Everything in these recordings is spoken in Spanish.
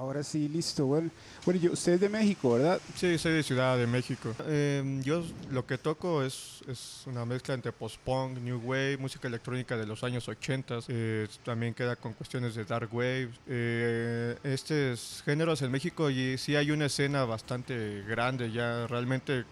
Ahora sí, listo. Bueno, bueno yo, usted es de México, ¿verdad? Sí, soy de Ciudad de México. Eh, yo lo que toco es, es una mezcla entre post-punk, new wave, música electrónica de los años 80. Eh, también queda con cuestiones de dark wave. Eh, estos géneros en México y sí hay una escena bastante grande ya. Realmente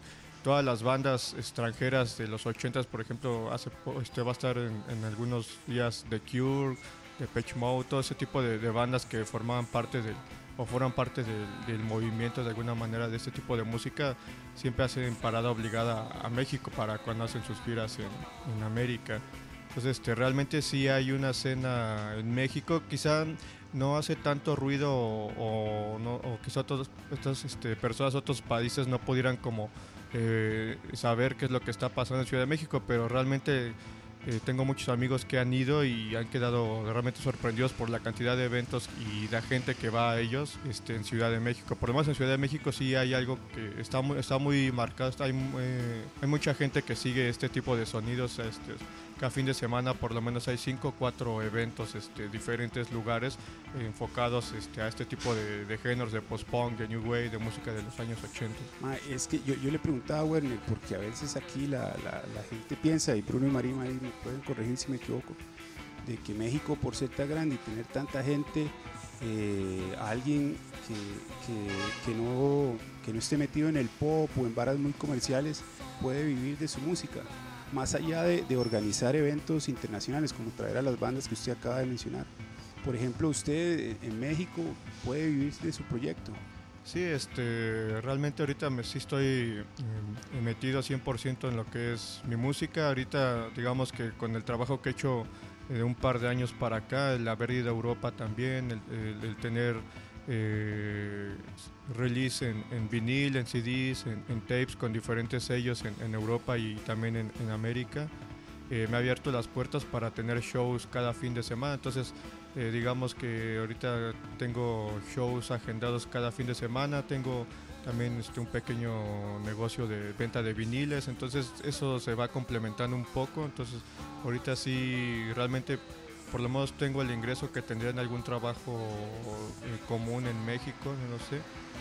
todas las bandas extranjeras de los 80s, por ejemplo, hace, este, va a estar en, en algunos días The Cure, de Pitch Mode, todo ese tipo de, de, bandas que formaban parte del, o fueron parte del, del, movimiento de alguna manera de este tipo de música, siempre hacen parada obligada a México para cuando hacen sus giras en, en América. Entonces, este, realmente sí hay una escena en México, quizá no hace tanto ruido o, o, no, o quizá todas estas este, personas otros países no pudieran como eh, saber qué es lo que está pasando en Ciudad de México, pero realmente eh, tengo muchos amigos que han ido y han quedado realmente sorprendidos por la cantidad de eventos y la gente que va a ellos este, en Ciudad de México. Por lo menos en Ciudad de México sí hay algo que está muy, está muy marcado. Está, hay, eh, hay, mucha gente que sigue este tipo de sonidos. Este, cada fin de semana por lo menos hay 5 o 4 eventos este, diferentes lugares enfocados este, a este tipo de, géneros de post-punk, de new wave, de música de los años 80. Ma, es que yo, le preguntaba a Werner, porque a veces aquí la, gente piensa, y Bruno y Marima ahí me pueden corregir si me equivoco, de que México por ser tan grande y tener tanta gente, eh, alguien que, no, que no esté metido en el pop o en varas muy comerciales puede vivir de su música más allá de, organizar eventos internacionales, como traer a las bandas que usted acaba de mencionar. Por ejemplo, usted en México puede vivir de su proyecto. Sí, este, realmente ahorita me, sí estoy eh, metido 100% en lo que es mi música. Ahorita, digamos que con el trabajo que he hecho de un par de años para acá, el haber ido Europa también, el tener eh, release en, en, vinil, en CDs, en, en, tapes con diferentes sellos en, en Europa y también en, América. Eh, me ha abierto las puertas para tener shows cada fin de semana. Entonces, eh, digamos que ahorita tengo shows agendados cada fin de semana. Tengo también este, un pequeño negocio de venta de viniles. Entonces, eso se va complementando un poco. Entonces, ahorita sí, realmente por lo menos tengo el ingreso que tendría en algún trabajo eh, común en México, no sé.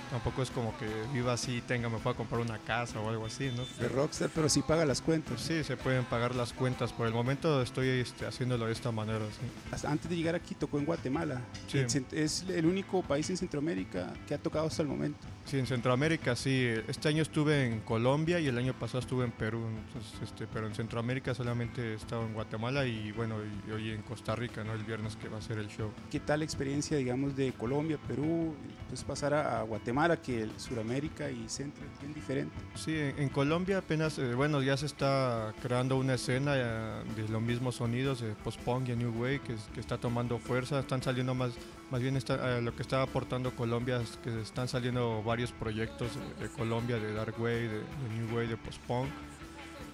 Tampoco es como que viva así, tenga, me pueda comprar una casa o algo así, ¿no? De rockstar, pero sí paga las cuentas. Sí, se pueden pagar las cuentas. Por el momento estoy este, haciéndolo de esta manera. ¿sí? Antes de llegar aquí tocó en Guatemala. Sí. Es el único país en Centroamérica que ha tocado hasta el momento. Sí, en Centroamérica sí. Este año estuve en Colombia y el año pasado estuve en Perú. Entonces, este, pero en Centroamérica solamente he estado en Guatemala y bueno, y hoy en Costa Rica, ¿no? El viernes que va a ser el show. ¿Qué tal la experiencia, digamos, de Colombia, Perú, pues pasar a, a Guatemala, que el Suramérica y Centro es bien diferente? Sí, en, Colombia apenas, eh, bueno, ya se está creando una escena eh, de los mismos sonidos de post-punk y New Wave que, que, está tomando fuerza. Están saliendo más, más bien está, eh, lo que está aportando Colombia es que están saliendo varios proyectos de, Colombia, de Dark Wave, de, de New Wave, de post-punk.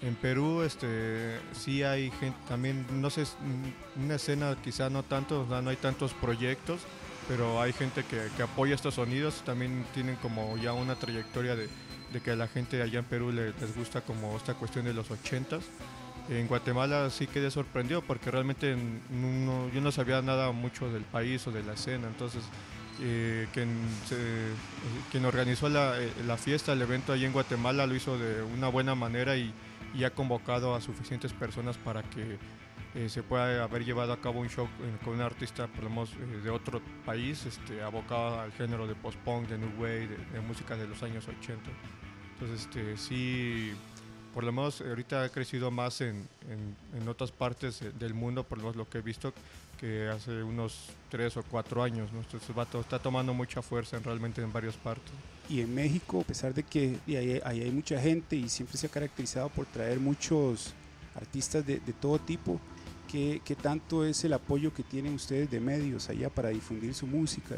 En Perú este, sí hay gente, también, no sé, una escena quizá no tanto, no hay tantos proyectos, pero hay gente que, que, apoya estos sonidos, también tienen como ya una trayectoria de, de que a la gente allá en Perú les, les gusta como esta cuestión de los ochentas. En Guatemala sí quedé sorprendido porque realmente yo no sabía nada mucho del país o de la escena, entonces eh, quien, se, organizó la, eh, la, fiesta, el evento allí en Guatemala lo hizo de una buena manera y, y ha convocado a suficientes personas para que eh, se puede haber llevado a cabo un show eh, con un artista por lo menos eh, de otro país, este, abocado al género de post-punk, de new wave, de, de, música de los años 80. Entonces, este, sí, por lo menos ahorita ha crecido más en, en, en otras partes del mundo, por lo menos lo que he visto, que hace unos tres o cuatro años. ¿no? Entonces, va, está tomando mucha fuerza en, realmente en varias partes. Y en México, a pesar de que ahí, ahí hay mucha gente y siempre se ha caracterizado por traer muchos artistas de, de todo tipo, ¿Qué, ¿qué, tanto es el apoyo que tienen ustedes de medios allá para difundir su música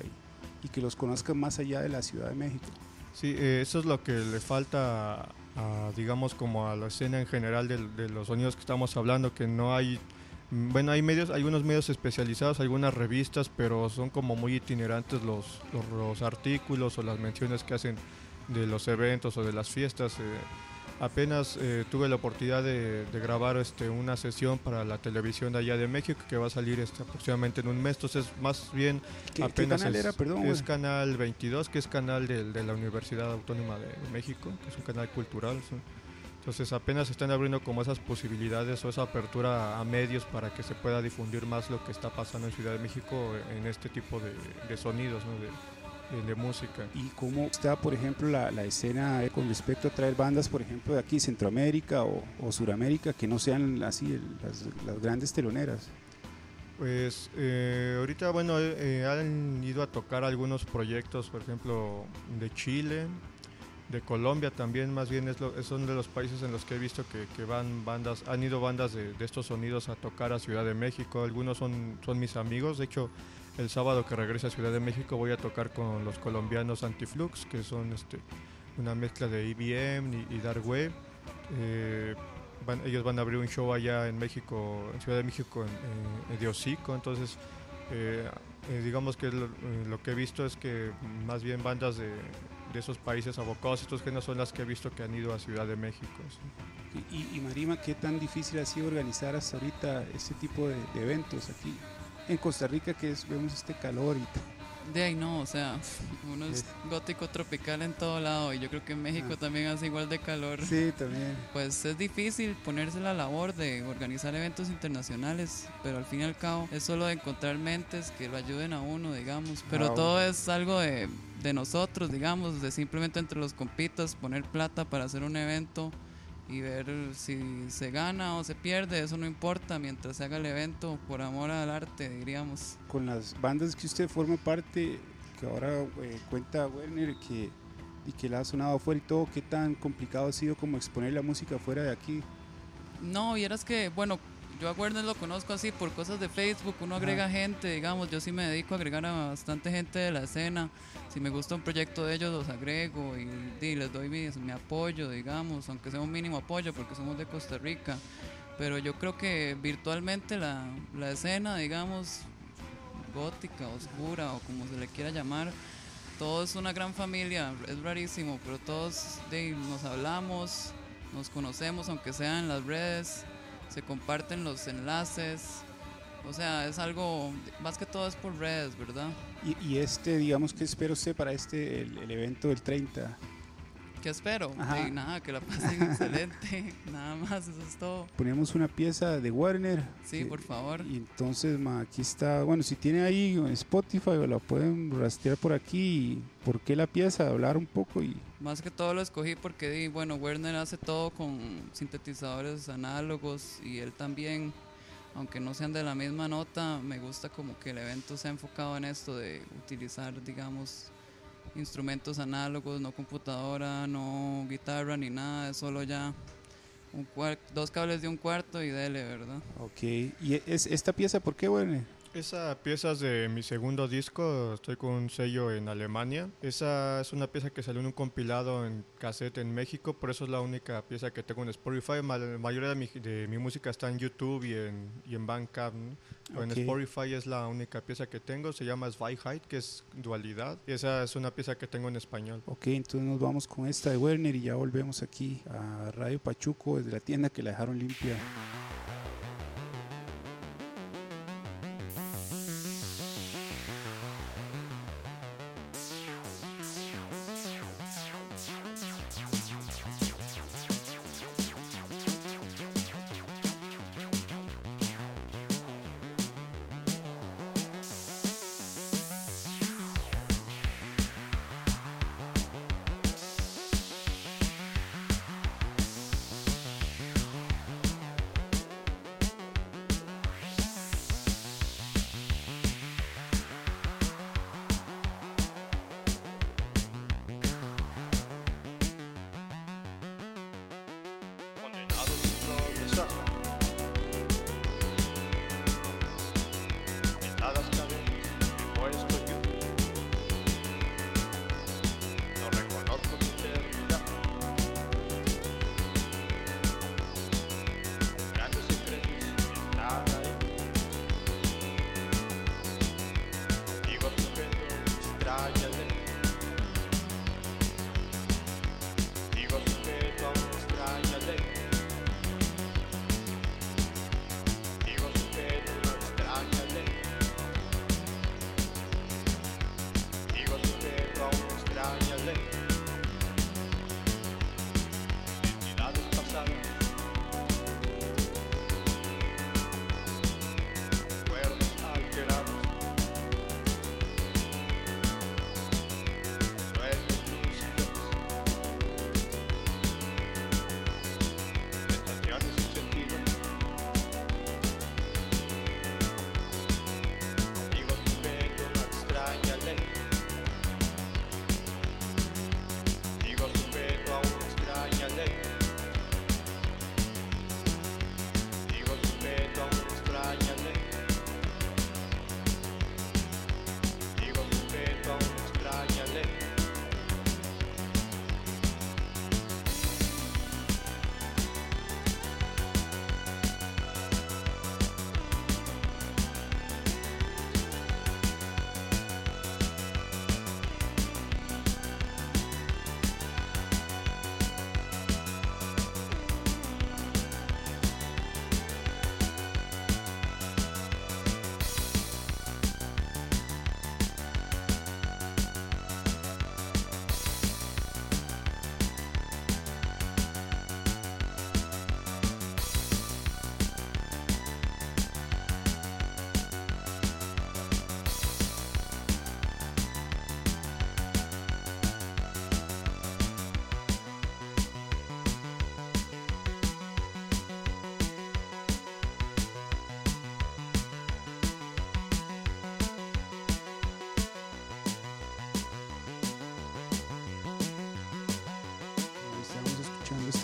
y, que los conozcan más allá de la Ciudad de México? Sí, eh, eso es lo que le falta, a, digamos, como a la escena en general de, los sonidos que estamos hablando, que no hay, bueno, hay medios, hay unos medios especializados, algunas revistas, pero son como muy itinerantes los, los, los artículos o las menciones que hacen de los eventos o de las fiestas. Eh, Apenas eh, tuve la oportunidad de, grabar este, una sesión para la televisión de allá de México que va a salir este, aproximadamente en un mes. Entonces, más bien, apenas canal es, era? Perdón, es canal 22, que es canal de, de la Universidad Autónoma de, México, que es un canal cultural. Entonces apenas están abriendo como esas posibilidades o esa apertura a medios para que se pueda difundir más lo que está pasando en Ciudad de México en este tipo de, sonidos, de, música. ¿Y cómo está, por ejemplo, la, escena con respecto a traer bandas, por ejemplo, de aquí, Centroamérica o, o Suramérica, que no sean así las, grandes teloneras? Pues eh, ahorita, bueno, eh, han ido a tocar algunos proyectos, por ejemplo, de Chile, de Colombia también, más bien es, son de los países en los que he visto que, van bandas, han ido bandas de, estos sonidos a tocar a Ciudad de México, algunos son, son mis amigos, de hecho el sábado que regrese a Ciudad de México voy a tocar con los colombianos Antiflux, que son este, una mezcla de IBM y, Dark Wave. Eh, ellos van a abrir un show allá en México, en Ciudad de México, en, en, entonces eh, eh, digamos que lo que he visto es que más bien bandas de de esos países abocados estos géneros son las que he visto que han ido a Ciudad de México. Y, Marima, ¿qué tan difícil ha sido organizar hasta ahorita este tipo de, eventos aquí en Costa Rica que es, vemos este calor y de ahí no, o sea, uno es gótico tropical en todo lado y yo creo que en México ah. también hace igual de calor. Sí, también. Pues es difícil ponerse la labor de organizar eventos internacionales, pero al fin y al cabo es solo de encontrar mentes que lo ayuden a uno, digamos. Pero ah, todo es algo de, de nosotros, digamos, de simplemente entre los compitas poner plata para hacer un evento y ver si se gana o se pierde, eso no importa mientras se haga el evento por amor al arte, diríamos. Con las bandas que usted forma parte, que ahora eh, cuenta Werner, que, y que la ha sonado afuera y todo, ¿qué tan complicado ha sido como exponer la música fuera de aquí? No, vieras que, bueno, yo a Werner lo conozco así por cosas de Facebook, uno agrega gente, digamos, yo sí me dedico a agregar a bastante gente de la escena, si me gusta un proyecto de ellos los agrego y, les doy mi, mi, apoyo, digamos, aunque sea un mínimo apoyo porque somos de Costa Rica, pero yo creo que virtualmente la, la escena, digamos, gótica, oscura o como se le quiera llamar, todo es una gran familia, es rarísimo, pero todos nos hablamos, nos conocemos, aunque sea en las redes se comparten los enlaces. O sea, es algo, más que todo es por redes, ¿verdad? Y, este, digamos, ¿qué espero usted para este, el, evento del 30? ¿Qué espero? Nada, que la pasen excelente. Nada más, eso es todo. Ponemos una pieza de Warner. Sí, por favor. Y entonces, ma, aquí está. Bueno, si tiene ahí Spotify, la pueden rastrear por aquí. ¿Por qué la pieza? Hablar un poco y más que todo lo escogí porque, bueno, Werner hace todo con sintetizadores análogos y él también, aunque no sean de la misma nota, me gusta como que el evento se ha enfocado en esto de utilizar, digamos, instrumentos análogos, no computadora, no guitarra ni nada, es solo ya un dos cables de un cuarto y dele, ¿verdad? Ok, ¿y es esta pieza por qué, Werner? Esa pieza es de mi segundo disco, estoy con un sello en Alemania. Esa es una pieza que salió en un compilado en cassette en México, por eso es la única pieza que tengo en Spotify. La mayoría de mi, de mi música está en YouTube y en, y en Bandcamp. En Spotify es la única pieza que tengo, se llama Zweiheit, que es dualidad. Y esa es una pieza que tengo en español. Ok, entonces nos vamos con esta de Werner y ya volvemos aquí a Radio Pachuco desde la tienda que la dejaron limpia.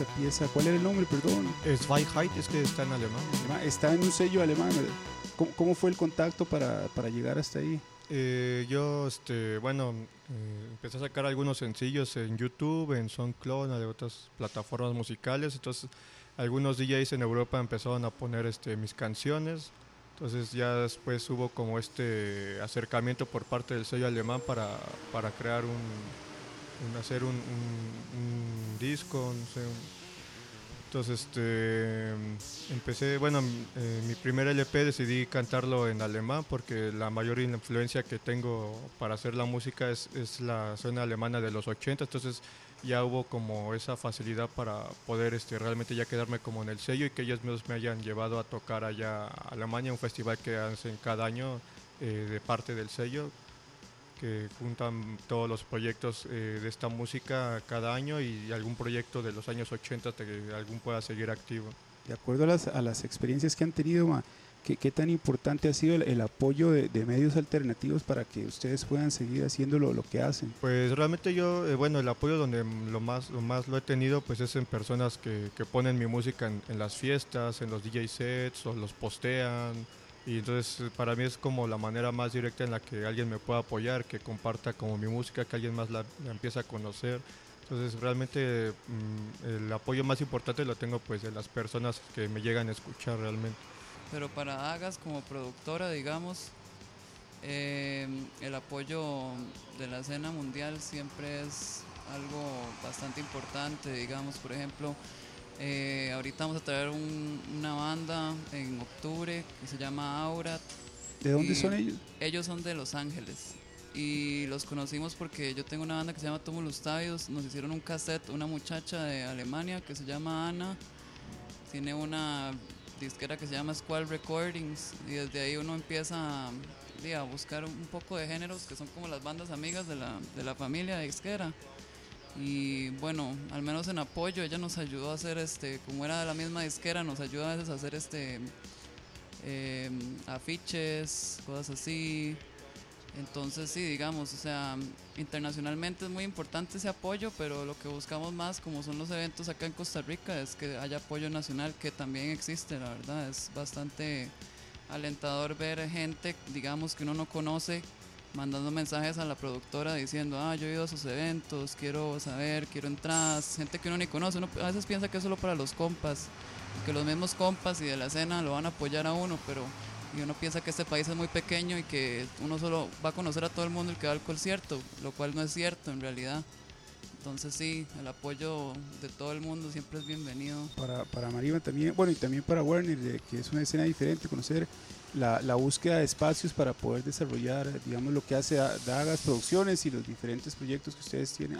Pieza. ¿Cuál era el nombre, perdón? Zweiheit, es que está en alemán. Está en un sello alemán. ¿Cómo, cómo fue el contacto para, para llegar hasta ahí? Eh, yo, este, bueno, eh, empecé a sacar algunos sencillos en YouTube, en SoundCloud, en otras plataformas musicales. Entonces, algunos DJs en Europa empezaron a poner este, mis canciones. Entonces, ya después hubo como este acercamiento por parte del sello alemán para, para crear un, hacer un, un, disco, no sé, entonces, este, empecé, bueno, eh, mi primer LP decidí cantarlo en alemán porque la mayor influencia que tengo para hacer la música es, es la zona alemana de los 80, entonces ya hubo como esa facilidad para poder este, realmente ya quedarme como en el sello y que ellos mismos me hayan llevado a tocar allá a Alemania, un festival que hacen cada año eh, de parte del sello, que juntan todos los proyectos eh, de esta música cada año y algún proyecto de los años 80 que algún pueda seguir activo. De acuerdo a las, a las experiencias que han tenido, ¿qué, ¿qué, tan importante ha sido el, apoyo de, de, medios alternativos para que ustedes puedan seguir haciendo lo, lo que hacen? Pues realmente yo, eh, bueno, el apoyo donde lo más, lo más lo he tenido pues es en personas que, que ponen mi música en, en las fiestas, en los DJ sets o los postean y entonces para mí es como la manera más directa en la que alguien me pueda apoyar, que comparta como mi música, que alguien más la, la empiece a conocer. Entonces realmente mmm, el apoyo más importante lo tengo pues de las personas que me llegan a escuchar realmente. Pero para Dagas como productora, digamos, eh, el apoyo de la escena mundial siempre es algo bastante importante, digamos, por ejemplo, eh, ahorita vamos a traer un, una banda en octubre que se llama Aurat. ¿De dónde son ellos? Ellos son de Los Ángeles. Y los conocimos porque yo tengo una banda que se llama Tumulus Tabios. Nos hicieron un cassette, una muchacha de Alemania que se llama Ana. Tiene una disquera que se llama Squall Recordings. Y desde ahí uno empieza a, a buscar un poco de géneros que son como las bandas amigas de la, de la familia disquera y bueno, al menos en apoyo ella nos ayudó a hacer este, como era de la misma disquera, nos ayuda a veces a hacer este eh, afiches, cosas así. Entonces sí, digamos, o sea, internacionalmente es muy importante ese apoyo, pero lo que buscamos más, como son los eventos acá en Costa Rica, es que haya apoyo nacional, que también existe, la verdad, es bastante alentador ver gente, digamos, que uno no conoce mandando mensajes a la productora diciendo, ah, yo he ido a sus eventos, quiero saber, quiero entradas, gente que uno ni conoce, uno a veces piensa que es solo para los compas, que los mismos compas y de la escena lo van a apoyar a uno, pero y uno piensa que este país es muy pequeño y que uno solo va a conocer a todo el mundo el que va al concierto, lo cual no es cierto en realidad. Entonces sí, el apoyo de todo el mundo siempre es bienvenido. Para, para Marima también, bueno, y también para Warner, de que es una escena diferente, conocer la, la, búsqueda de espacios para poder desarrollar, digamos, lo que hace Dagas Producciones y los diferentes proyectos que ustedes tienen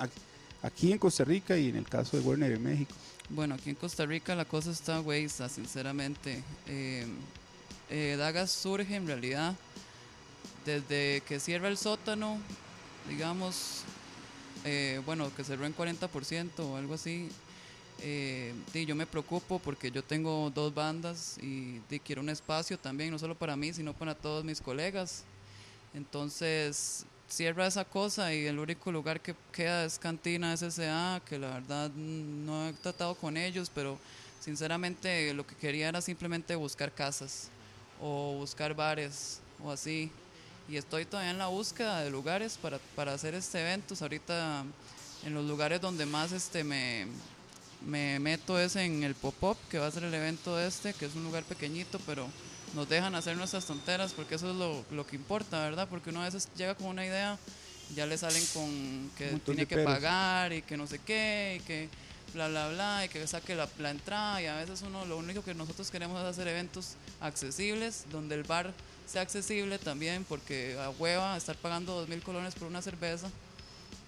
aquí en Costa Rica y en el caso de Warner en México. Bueno, aquí en Costa Rica la cosa está güeyza, sinceramente. Eh, eh, Dagas surge en realidad desde que cierra el sótano, digamos, eh, bueno, que cerró en 40% o algo así. Eh, yo me preocupo porque yo tengo dos bandas y quiero un espacio también, no solo para mí, sino para todos mis colegas. Entonces cierra esa cosa y el único lugar que queda es Cantina SSA, que la verdad no he tratado con ellos, pero sinceramente lo que quería era simplemente buscar casas o buscar bares o así y estoy todavía en la búsqueda de lugares para, para hacer este evento. Ahorita en los lugares donde más este me, me meto es en el pop-up, que va a ser el evento este, que es un lugar pequeñito, pero nos dejan hacer nuestras tonteras porque eso es lo, lo que importa, ¿verdad? Porque uno a veces llega con una idea, ya le salen con que tiene que pagar y que no sé qué, y que bla, bla, bla, y que saque la, la entrada, y a veces uno lo único que nosotros queremos es hacer eventos accesibles, donde el bar sea accesible también, porque a hueva estar pagando dos mil colones por una cerveza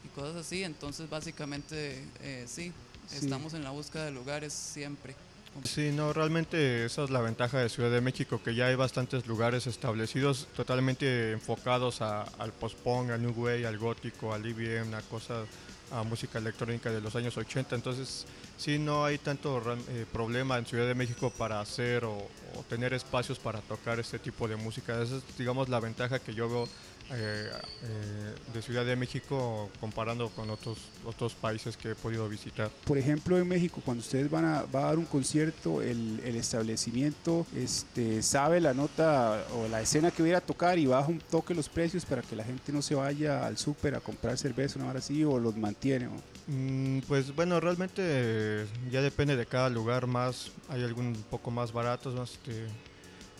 y cosas así. Entonces, básicamente, eh, sí, sí, estamos en la búsqueda de lugares siempre. Sí, no, realmente esa es la ventaja de Ciudad de México, que ya hay bastantes lugares establecidos totalmente enfocados a, al post-punk, al new wave, al gótico, al IBM, a cosas, a música electrónica de los años 80. Entonces, sí, no hay tanto eh, problema en Ciudad de México para hacer o, o, tener espacios para tocar este tipo de música. Esa es, digamos, la ventaja que yo veo eh, eh, de Ciudad de México comparando con otros otros países que he podido visitar. Por ejemplo, en México, cuando ustedes van a, va a dar un concierto, el, el, establecimiento este, sabe la nota o la escena que voy a tocar y baja un toque los precios para que la gente no se vaya al súper a comprar cerveza una hora así o los mantiene. Mm, pues bueno, realmente ya depende de cada lugar más. Hay algún poco más baratos, más este,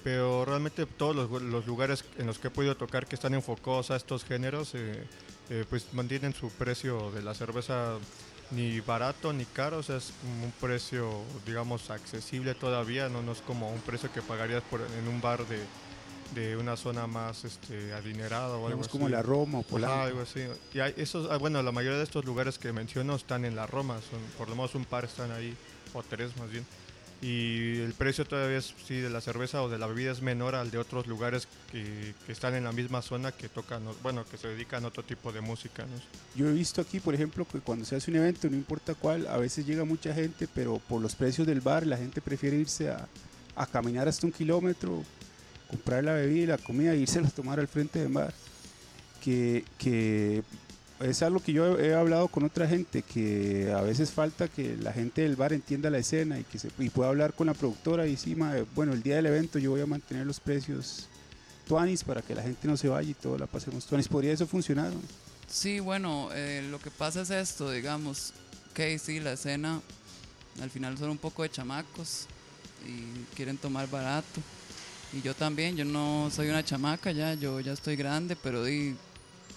pero realmente todos los, los, lugares en los que he podido tocar que están enfocados a estos géneros, eh, eh, pues mantienen su precio de la cerveza ni barato ni caro, o sea, es un precio, digamos, accesible todavía, no, no es como un precio que pagarías por, en un bar de, de una zona más este, adinerada o algo así. como la Roma o Polanco. algo así. Y hay esos, ah, bueno, la mayoría de estos lugares que menciono están en la Roma, son, por lo menos un par están ahí, o tres más bien y el precio todavía es, sí, de la cerveza o de la bebida es menor al de otros lugares que, que están en la misma zona que tocan, bueno, que se dedican a otro tipo de música. Yo he visto aquí, por ejemplo, que cuando se hace un evento, no importa cuál, a veces llega mucha gente, pero por los precios del bar la gente prefiere irse a, a caminar hasta un kilómetro, comprar la bebida y la comida e irse a tomar al frente del bar. Que, que es algo que yo he hablado con otra gente, que a veces falta que la gente del bar entienda la escena y que se, y pueda hablar con la productora y encima, bueno, el día del evento yo voy a mantener los precios tuanis para que la gente no se vaya y todo la pasemos tuanis. ¿Podría eso funcionar? Sí, bueno, eh, lo que pasa es esto, digamos, que sí, la escena al final son un poco de chamacos y quieren tomar barato. Y yo también, yo no soy una chamaca ya, yo ya estoy grande, pero di,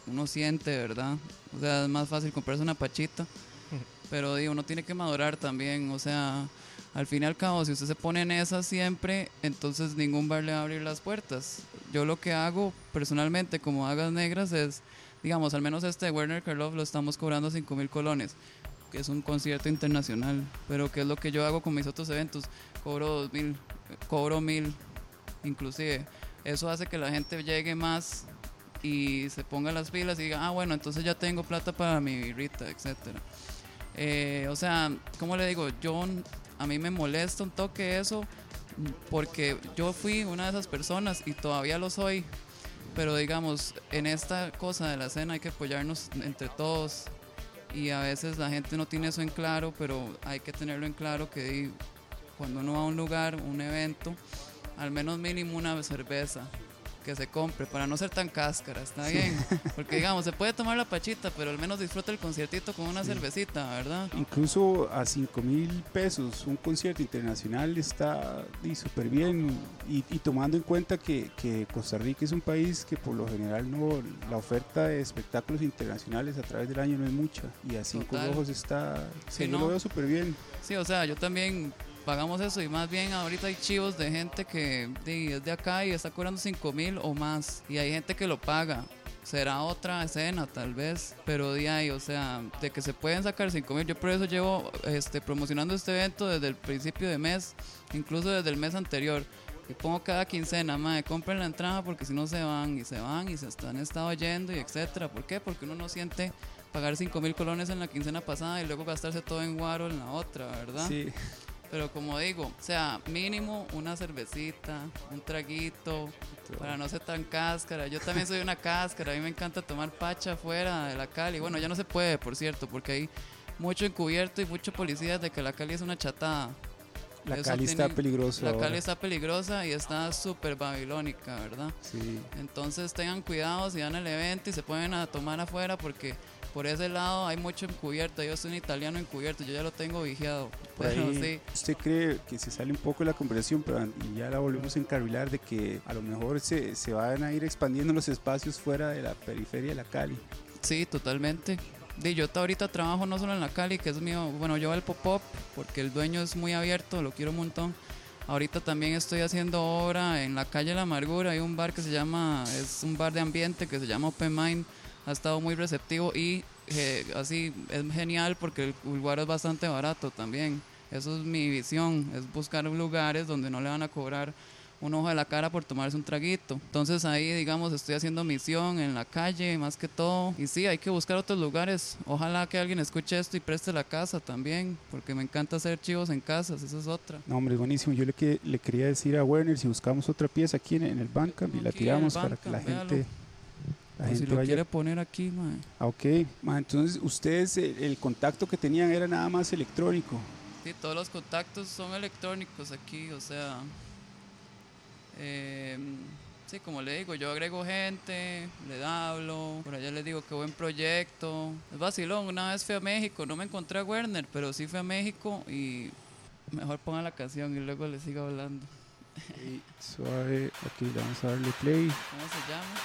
uno siente, ¿verdad? O sea, es más fácil comprarse una pachita, pero digo, uno tiene que madurar también, o sea, al fin y al cabo, si usted se pone en esa siempre, entonces ningún bar le va a abrir las puertas. Yo lo que hago personalmente como hagas negras es, digamos, al menos este de Werner Karloff lo estamos cobrando 5 mil colones, que es un concierto internacional, pero ¿qué es lo que yo hago con mis otros eventos? Cobro 2 mil, cobro mil, inclusive. Eso hace que la gente llegue más y se ponga las pilas y diga, ah, bueno, entonces ya tengo plata para mi birrita, etc. Eh, o sea, como le digo, yo a mí me molesta un toque eso porque yo fui una de esas personas y todavía lo soy. Pero digamos, en esta cosa de la cena hay que apoyarnos entre todos y a veces la gente no tiene eso en claro, pero hay que tenerlo en claro que cuando uno va a un lugar, un evento, al menos mínimo una cerveza que se compre para no ser tan cáscara, está bien. Porque digamos, se puede tomar la pachita, pero al menos disfruta el conciertito con una cervecita, ¿verdad? Incluso a 5 mil pesos un concierto internacional está súper bien y, tomando en cuenta que, que, Costa Rica es un país que por lo general no la oferta de espectáculos internacionales a través del año no es mucha y a cinco ojos está, sí, no. lo veo súper bien. Sí, o sea, yo también pagamos eso y más bien ahorita hay chivos de gente que es de acá y está cobrando 5 mil o más y hay gente que lo paga. Será otra escena tal vez, pero de ahí, o sea, de que se pueden sacar 5 mil. Yo por eso llevo este, promocionando este evento desde el principio de mes, incluso desde el mes anterior. Y pongo cada quincena, madre, compren la entrada porque si no se van y se van y se están estado yendo y etcétera. ¿Por qué? Porque uno no siente pagar 5 mil colones en la quincena pasada y luego gastarse todo en guaro en la otra, ¿verdad? Sí. Pero como digo, o sea, mínimo una cervecita, un traguito, para no ser tan cáscara. Yo también soy una cáscara, a mí me encanta tomar pacha afuera de la Cali. Bueno, ya no se puede, por cierto, porque hay mucho encubierto y mucho policía de que la Cali es una chatada. La Cali está peligrosa. La Cali está peligrosa y está súper babilónica, ¿verdad? Sí. Entonces tengan cuidado si van al evento y se pueden a tomar afuera porque por ese lado hay mucho encubierto. Yo soy un italiano encubierto, yo ya lo tengo vigiado. Pero sí. ¿Usted cree que se sale un poco de la conversación, pero y ya la volvemos a encarrilar de que a lo mejor se, se van a ir expandiendo los espacios fuera de la periferia de la Cali? Sí, totalmente. Y yo ahorita trabajo no solo en la Cali, que es mío, bueno, yo el pop-up, porque el dueño es muy abierto, lo quiero un montón. Ahorita también estoy haciendo obra en la calle La Amargura, hay un bar que se llama, es un bar de ambiente que se llama Open Mind ha estado muy receptivo y eh, así es genial porque el lugar es bastante barato también. Eso es mi visión, es buscar lugares donde no le van a cobrar un ojo de la cara por tomarse un traguito. Entonces ahí, digamos, estoy haciendo misión en la calle, más que todo. Y sí, hay que buscar otros lugares. Ojalá que alguien escuche esto y preste la casa también, porque me encanta hacer chivos en casas, esa es otra. No, hombre, buenísimo. Yo le, que, le quería decir a Werner si buscamos otra pieza aquí en, el Bandcamp y la tiramos para que la gente la Pues si lo vaya- quiere poner aquí, mae. Ah, ok. Ma, entonces, ustedes, el, el contacto que tenían era nada más electrónico. Sí, todos los contactos son electrónicos aquí, o sea, eh, sí, como le digo, yo agrego gente, le hablo, por allá les digo qué buen proyecto. Es vacilón, una vez fui a México, no me encontré a Werner, pero sí fui a México y mejor pongan la canción y luego le sigo hablando. Suave, aquí vamos a darle play. ¿Cómo se llama?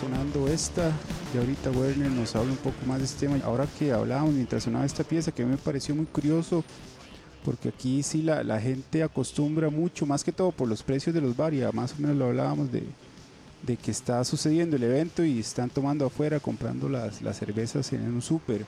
Sonando esta y ahorita Werner nos habla un poco más de este tema. Ahora que hablábamos mientras sonaba esta pieza que a mí me pareció muy curioso porque aquí sí la, la gente acostumbra mucho, más que todo por los precios de los bares, más o menos lo hablábamos de, de que está sucediendo el evento y están tomando afuera, comprando las, las cervezas en un súper.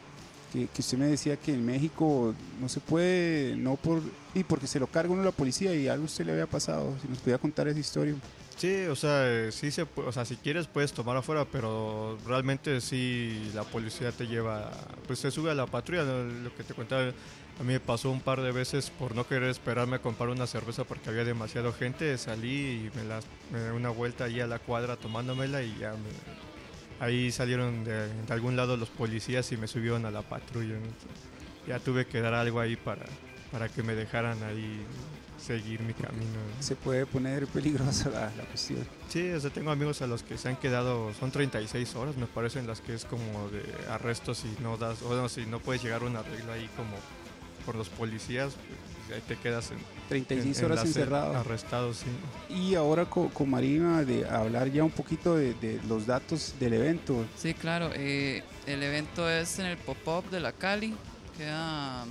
Que, que, usted me decía que en México no se puede, no por, y porque se lo carga uno la policía y algo usted le había pasado, si nos podía contar esa historia. Sí, o sea, sí se o sea, si quieres puedes tomar afuera, pero realmente sí la policía te lleva, pues se sube a la patrulla, lo que te contaba, a mí me pasó un par de veces por no querer esperarme a comprar una cerveza porque había demasiado gente, salí y me la, me di una vuelta ahí a la cuadra tomándomela y ya me, ahí salieron de, algún lado los policías y me subieron a la patrulla, ya tuve que dar algo ahí para, para que me dejaran ahí seguir mi camino. Se puede poner peligrosa la, la, cuestión. Sí, o sea, tengo amigos a los que se han quedado, son 36 horas, me parecen las que es como de arrestos y no das, o no, si no puedes llegar a un arreglo ahí como por los policías, pues ahí te quedas en, 36 en- en horas encerrado. Arrestado, sí. Y ahora co- con, Marina de hablar ya un poquito de, de los datos del evento. Sí, claro. eh, el evento es en el pop-up de la Cali. Queda.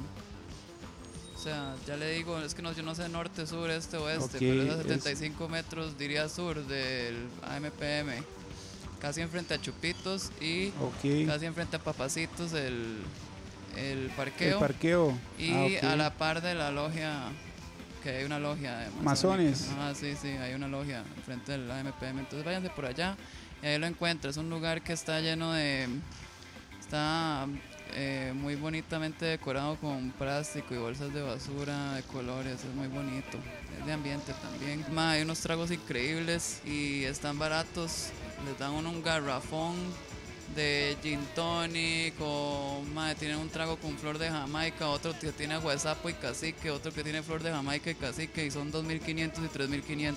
O sea, ya le digo, es que no, yo no sé norte, sur, este, oeste, pero es a es- 75 metros, diría sur, del AMPM. Casi enfrente a Chupitos y casi enfrente a Papacitos, el, el El parqueo. parqueo. y Ah, a la par de la logia, que hay una logia de Masones. Ah, sí, sí, hay una logia enfrente del AMPM. Entonces váyanse por allá y ahí lo encuentra. Es un lugar que está lleno de. Está eh, muy bonitamente decorado con plástico y bolsas de basura de colores. Es muy bonito. Es de ambiente también. Hay unos tragos increíbles y están baratos. Les dan uno un garrafón de gin tonic o mae, tienen un trago con flor de jamaica, otro que tiene agua de sapo y cacique, otro que tiene flor de jamaica y cacique y son 2.500 y 3.500.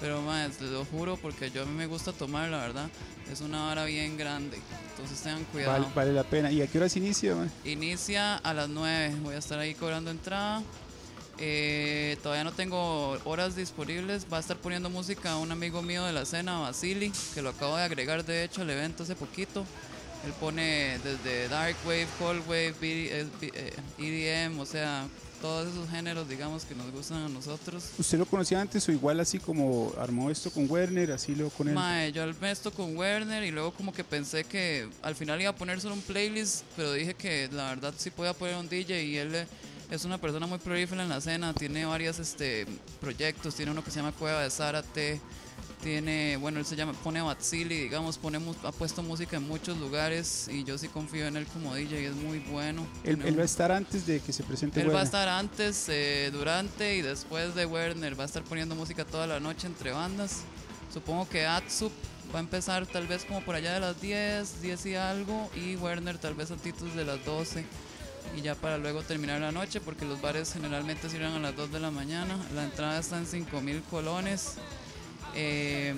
Pero mae, les lo juro porque yo a mí me gusta tomar, la verdad, es una vara bien grande. Entonces tengan cuidado. Vale, vale la pena. ¿Y a qué hora se inicia? man? Inicia a las 9, voy a estar ahí cobrando entrada. Eh, todavía no tengo horas disponibles. Va a estar poniendo música un amigo mío de la escena, Basili, que lo acabo de agregar de hecho al evento hace poquito. Él pone desde Dark Wave, Cold Wave, BD, eh, EDM, o sea, todos esos géneros, digamos, que nos gustan a nosotros. ¿Usted lo conocía antes o igual así como armó esto con Werner, así lo con él? Mae, yo armé esto con Werner y luego como que pensé que al final iba a poner solo un playlist, pero dije que la verdad sí podía poner un DJ y él eh, es una persona muy prolífera en la escena, tiene varios este, proyectos, tiene uno que se llama Cueva de Zárate, tiene, bueno, él se llama, pone Batsili, digamos, pone, ha puesto música en muchos lugares y yo sí confío en él como DJ, es muy bueno. Él, va a estar antes de que se presente él va a estar antes, eh, durante y después de Werner. Va a estar poniendo música toda la noche entre bandas. Supongo que Atsup va a empezar tal vez como por allá de las 10, 10 y algo. Y Werner tal vez antitos de las 12. Y ya para luego terminar la noche, porque los bares generalmente cierran a las 2 de la mañana. La entrada está en 5 mil colones. Eh,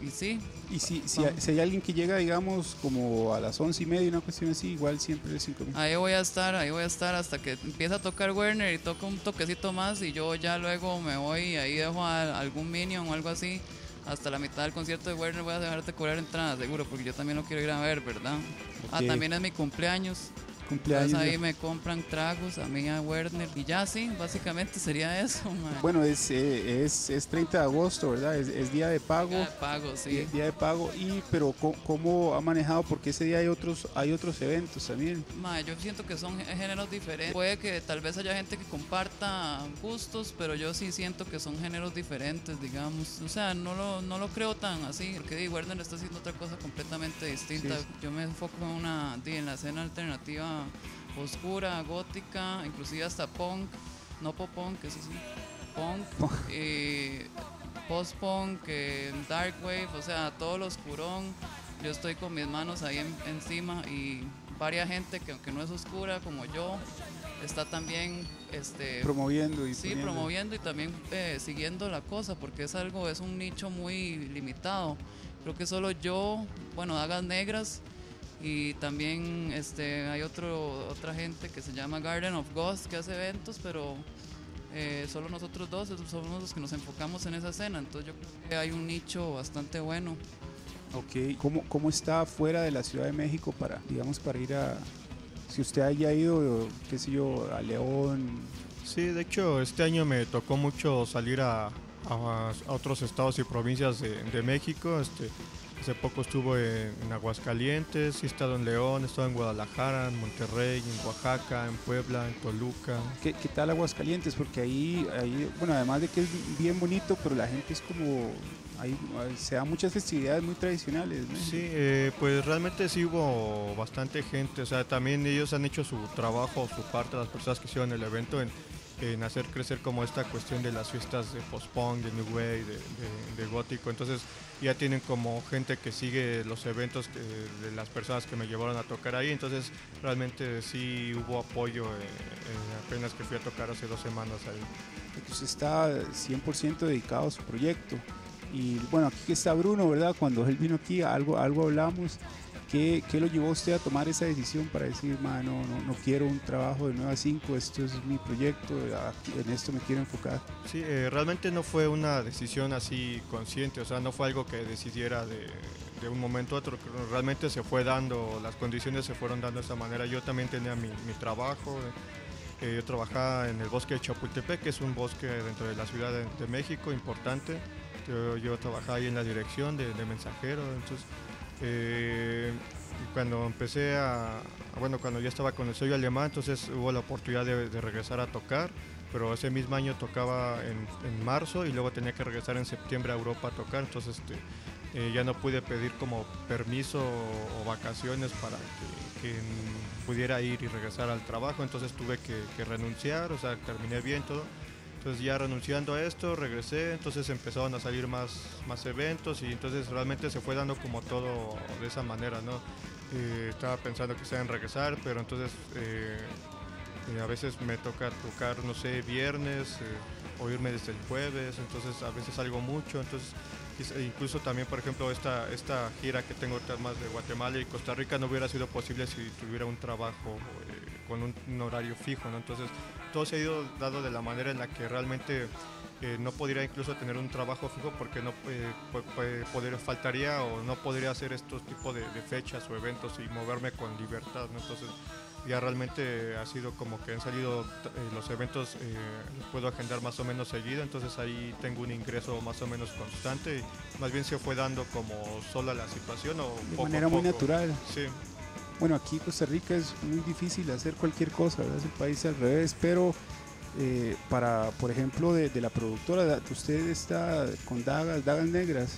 y sí, Y si, si, hay- si hay alguien que llega, digamos, como a las once y media, una cuestión así, igual siempre es cinco mil. Ahí voy a estar, ahí voy a estar hasta que empiece a tocar Werner y toca un toquecito más y yo ya luego me voy y ahí dejo a algún minion o algo así. Hasta la mitad del concierto de Werner voy a dejarte cobrar entrada, seguro, porque yo también lo quiero ir a ver, ¿verdad? Ah, Ok. también es mi cumpleaños. Cumpleaños. Entonces ahí me compran tragos, a mí a Werner. Y ya sí, básicamente sería eso. Bueno, es, eh, es, es 30 de agosto, ¿verdad? Es, es día de pago. Ya pago, sí. Día, día de pago. Y, pero ¿cómo ha manejado? Porque ese día hay otros, hay otros eventos también. Mae, yo siento que son gé- géneros diferentes. Puede que tal vez haya gente que comparta gustos, pero yo sí siento que son géneros diferentes, digamos. O sea, no lo, no lo creo tan así, porque Werner está haciendo otra cosa completamente distinta. Sí. Yo me enfoco en una, en la escena alternativa oscura, gótica, inclusive hasta punk, no pop-punk, eso sí, punk, y post-punk, eh, dark wave, o sea, todo lo oscurón. Yo estoy con mis manos ahí en- encima y varias gente que aunque no es oscura como yo, está también este, Promoviendo y Sí, poniendo. promoviendo y también eh, siguiendo la cosa, porque es algo, es un nicho muy limitado. Creo que solo yo, bueno, Dagas Negras y también este, hay otro, otra gente que se llama Garden of Ghost que hace eventos, pero eh, solo nosotros dos somos los que nos enfocamos en esa escena, entonces yo creo que hay un nicho bastante bueno. Ok, ¿Cómo, ¿cómo está fuera de la Ciudad de México para, digamos, para ir a, si usted haya ido, qué sé yo, a León? Sí, de hecho, este año me tocó mucho salir a, a- a otros estados y provincias de, de México. Este, hace poco estuve en, Aguascalientes, he estado en León, he estado en Guadalajara, en Monterrey, en Oaxaca, en Puebla, en Toluca. ¿Qué, qué tal Aguascalientes? Porque ahí, ahí, bueno, además de que es bien bonito, pero la gente es como, ahí se dan muchas festividades muy tradicionales, ¿no? Sí, eh, pues realmente sí hubo bastante gente, o sea, también ellos han hecho su trabajo, su parte, las personas que hicieron el evento en, en hacer crecer como esta cuestión de las fiestas de post-punk, de New Wave, de, gótico, entonces ya tienen como gente que sigue los eventos que- de las personas que me llevaron a tocar ahí, entonces realmente sí hubo apoyo eh, eh, apenas que fui a tocar hace dos semanas ahí. Usted está 100% dedicado a su proyecto. Y bueno, aquí está Bruno, ¿verdad? Cuando él vino aquí, algo, algo hablamos. ¿Qué, ¿Qué, lo llevó usted a tomar esa decisión para decir, no, no, no quiero un trabajo de 9 a 5, esto es mi proyecto, en esto me quiero enfocar? Sí, eh, realmente no fue una decisión así consciente, o sea, no fue algo que decidiera de, de, un momento a otro, realmente se fue dando, las condiciones se fueron dando de esa manera. Yo también tenía mi, trabajo, eh, yo trabajaba en el bosque de Chapultepec, que es un bosque dentro de la Ciudad de, México importante. Yo, trabajaba ahí en la dirección de mensajero, entonces eh, cuando empecé a, bueno, cuando ya estaba con el sello alemán, entonces hubo la oportunidad de, regresar a tocar, pero ese mismo año tocaba en, en, marzo y luego tenía que regresar en septiembre a Europa a tocar, entonces este, eh, ya no pude pedir como permiso o, vacaciones para que, que, pudiera ir y regresar al trabajo, entonces tuve que, que renunciar, o sea, terminé bien todo. Entonces ya renunciando a esto, regresé, entonces empezaron a salir más, más eventos y entonces realmente se fue dando como todo de esa manera, ¿no? Eh, estaba pensando que en regresar, pero entonces eh, eh, a veces me toca tocar, no sé, viernes o irme desde el jueves, entonces a veces salgo mucho, entonces incluso también, por ejemplo, esta, esta gira que tengo más de Guatemala y Costa Rica no hubiera sido posible si tuviera un trabajo con un, horario fijo. Entonces, todo se ha ido dado de la manera en la que realmente eh, no podría incluso tener un trabajo fijo porque no eh, poder, faltaría o no podría hacer estos tipos de, de, fechas o eventos y moverme con libertad, ¿no? Entonces, ya realmente ha sido como que han salido eh, los eventos, eh, los puedo agendar más o menos seguido, entonces ahí tengo un ingreso más o menos constante y más bien se fue dando como sola la situación o de poco manera a poco. muy natural. Sí. Bueno, aquí en Costa Rica es muy difícil hacer cualquier cosa, ¿verdad? es el país al revés, pero eh, para, por ejemplo, de, de, la productora, usted está con dagas, dagas negras,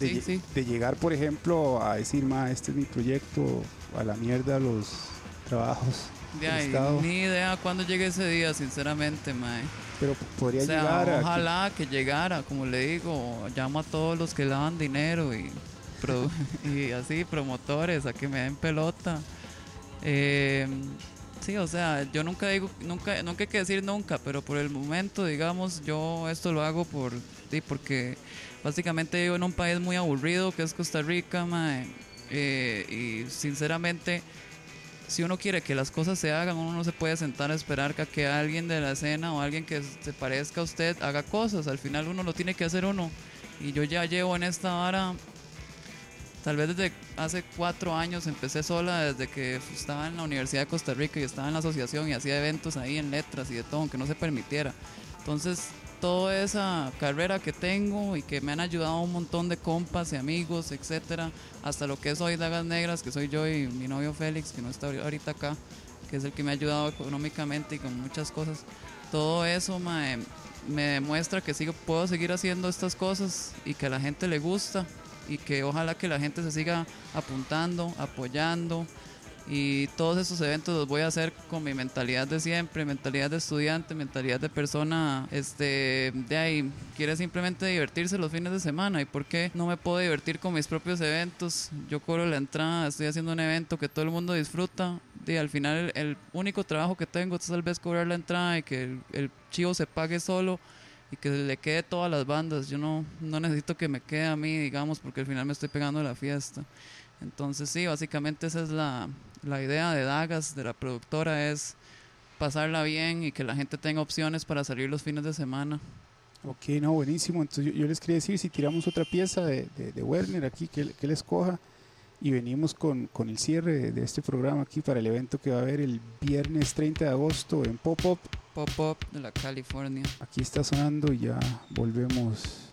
de, sí, sí. de llegar, por ejemplo, a decir, ma, este es mi proyecto, a la mierda los trabajos. De ahí, ni idea cuándo llegue ese día, sinceramente, mae. Pero podría o sea, llegar a Ojalá que... que... llegara, como le digo, llamo a todos los que lavan dinero y, y así, promotores, a que me den pelota. Eh, sí, o sea, yo nunca digo, nunca, nunca hay que decir nunca, pero por el momento, digamos, yo esto lo hago por, sí, porque básicamente vivo en un país muy aburrido que es Costa Rica, mae, eh, y sinceramente si uno quiere que las cosas se hagan, uno no se puede sentar a esperar que, que alguien de la escena o alguien que se parezca a usted haga cosas. Al final uno lo tiene que hacer uno. Y yo ya llevo en esta hora, tal vez desde hace cuatro años, empecé sola desde que estaba en la Universidad de Costa Rica y estaba en la asociación y hacía eventos ahí en letras y de todo, aunque no se permitiera. Entonces, toda esa carrera que tengo y que me han ayudado un montón de compas y amigos, etcétera, hasta lo que es hoy Dagas Negras, que soy yo y mi novio Félix, que no está ahorita acá, que es el que me ha ayudado económicamente y con muchas cosas. Todo eso me, me demuestra que sigo, puedo seguir haciendo estas cosas y que a la gente le gusta y que ojalá que la gente se siga apuntando, apoyando. Y todos esos eventos los voy a hacer con mi mentalidad de siempre, mentalidad de estudiante, mentalidad de persona, este, de ahí, quiere simplemente divertirse los fines de semana y por qué no me puedo divertir con mis propios eventos, yo cobro la entrada, estoy haciendo un evento que todo el mundo disfruta y al final el, único trabajo que tengo es tal vez cobrar la entrada y que el chivo se pague solo y que le quede todas las bandas. Yo no, no necesito que me quede a mí, digamos, porque al final me estoy pegando la fiesta. Entonces sí, básicamente esa es la, la, idea de Dagas, de la productora, es pasarla bien y que la gente tenga opciones para salir los fines de semana. Ok, no, buenísimo. Entonces yo, les quería decir, si tiramos otra pieza de, de, Werner aquí, que, que él escoja, y venimos con, con el cierre de, de, este programa aquí para el evento que va a haber el viernes 30 de agosto en Pop-Up. Pop-Up de la California. Aquí está sonando y ya volvemos.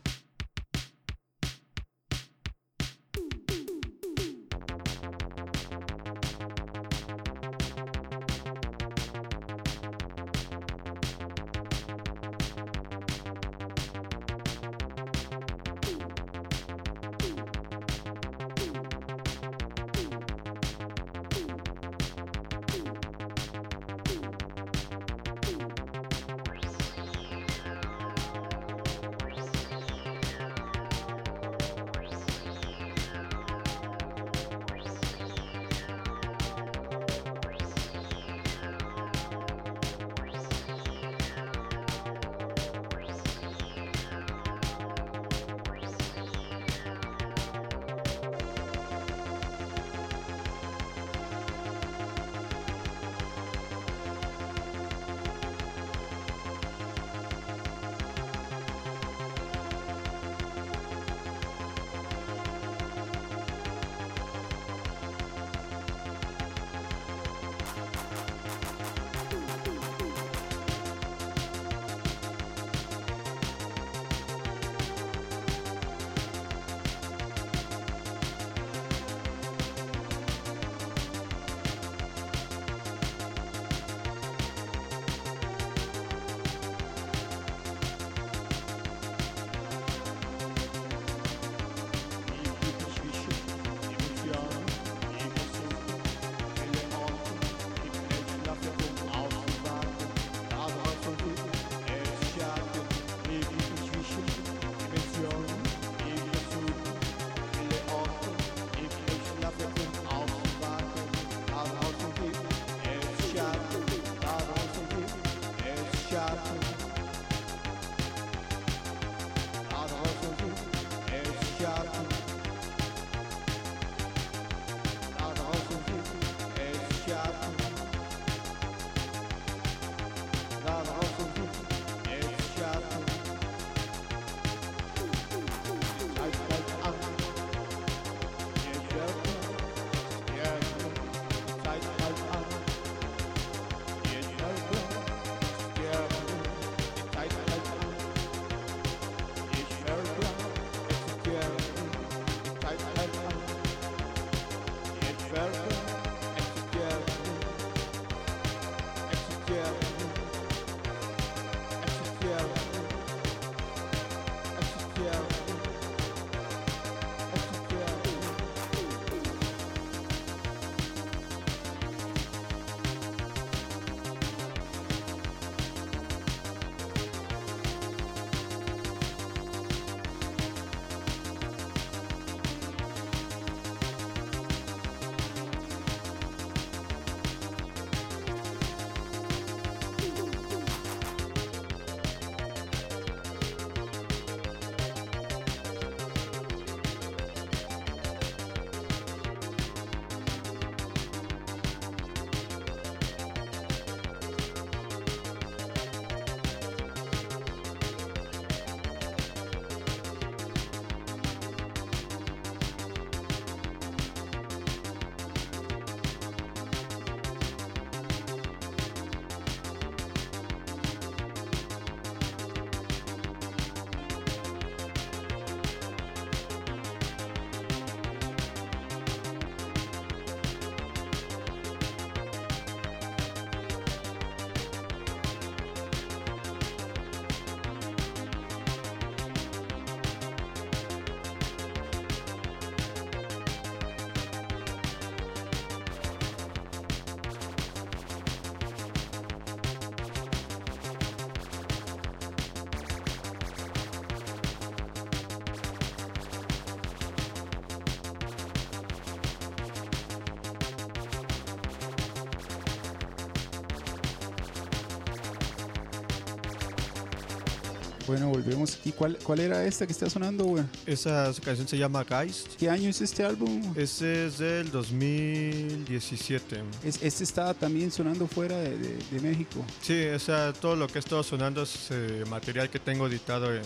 Bueno, volvemos aquí. ¿Cuál, cuál era esta que está sonando, güey? Esa canción se llama Geist. ¿Qué año es este álbum? Ese es del 2017. Es, este estaba también sonando fuera de, de- de México. Sí, o sea, todo lo que ha estado sonando es eh, material que tengo editado en-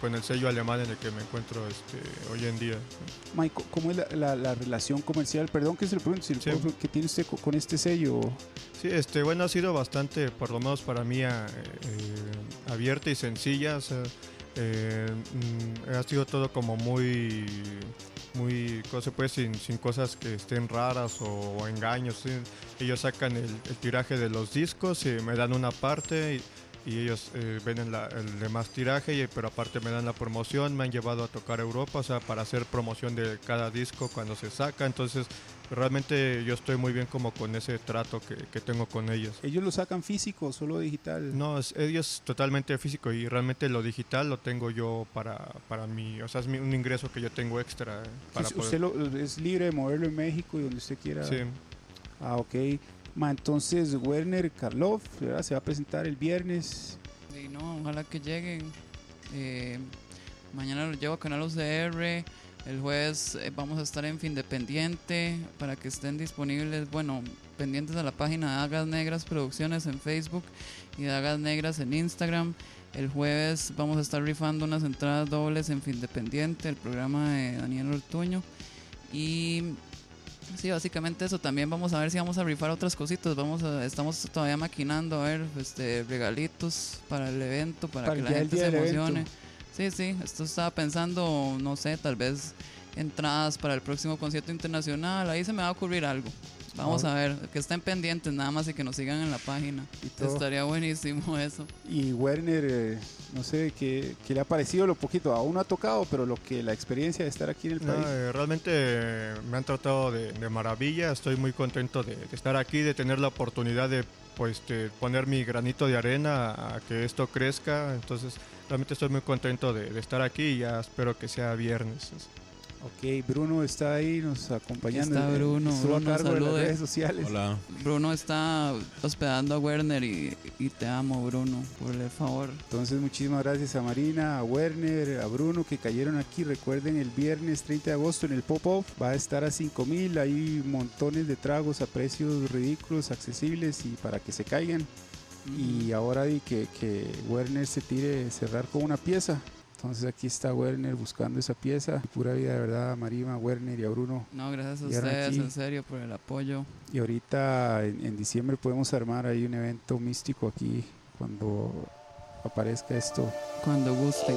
con el sello alemán en el que me encuentro este, hoy en día. Mike, ¿cómo es la, la- la relación comercial? Perdón que se lo pregunte, si Sí. que tiene usted co- con este sello. Sí, este, bueno, ha sido bastante, por lo menos para mí, a- eh, abierta y sencilla. Eh, mm, ha sido todo como muy, muy, ¿cómo se puede? Sin, cosas que estén raras o, engaños. Ellos sacan el, tiraje de los discos y me dan una parte y, ellos eh, venden el demás tiraje, pero aparte me dan la promoción, me han llevado a tocar Europa, o sea, para hacer promoción de cada disco cuando se saca. Entonces, realmente yo estoy muy bien como con ese trato que, que tengo con ellos. ¿Ellos lo sacan físico solo digital? No, es, ellos totalmente físico y realmente lo digital lo tengo yo para, para mí, o sea, es mi- un ingreso que yo tengo extra eh, para poder- usted lo- es libre de moverlo en México y donde usted quiera. Sí, Ah, ok. Ma, entonces Werner Karloff ¿verdad? se va a presentar el viernes. Y no, ojalá que lleguen. Eh, mañana lo llevo a Canal UCR. El jueves eh, vamos a estar en Findependiente para que estén disponibles, bueno, pendientes a la página de Hagas Negras Producciones en Facebook y de Hagas Negras en Instagram. El jueves vamos a estar rifando unas entradas dobles en Findependiente, el programa de Daniel Ortuño. Y Sí, básicamente eso. También vamos a ver si vamos a rifar otras cositas. Vamos a, estamos todavía maquinando a ver este, regalitos para el evento, para, Para que la gente se emocione. evento. Sí, sí. Esto estaba pensando, no sé, tal vez entradas para el próximo concierto internacional. Ahí se me va a ocurrir algo. Vamos Ah. a ver, que estén pendientes nada más y que nos sigan en la página. Y. Estaría buenísimo eso. Y Werner, eh, no sé qué, qué le ha parecido lo poquito. Aún no ha tocado, pero lo que la experiencia de estar aquí en el No, país. eh, realmente eh, me han tratado de, de maravilla, estoy muy contento de, de estar aquí, de tener la oportunidad de pues de poner mi granito de arena a que esto crezca, entonces realmente estoy muy contento de estar aquí y ya espero que sea viernes. Ok, Bruno está ahí nos acompañando. está Bruno, Estuvo Bruno, a cargo de las redes sociales. Hola. Bruno está hospedando a Werner y, y te amo, Bruno, por el favor. Entonces, muchísimas gracias a Marina, a Werner, a Bruno que cayeron aquí. Recuerden, el viernes 30 de agosto en el Pop-Off va a estar a 5 mil. Hay montones de tragos a precios ridículos, accesibles y para que se caigan. Y ahora di que, que Werner se tire cerrar con una pieza. Entonces aquí está Werner buscando esa pieza. Pura vida de verdad a Marima, a Werner y a Bruno. No, gracias a ustedes, aquí. en serio, por el apoyo. Y ahorita en, en diciembre podemos armar ahí un evento místico aquí cuando aparezca esto. Cuando gusten.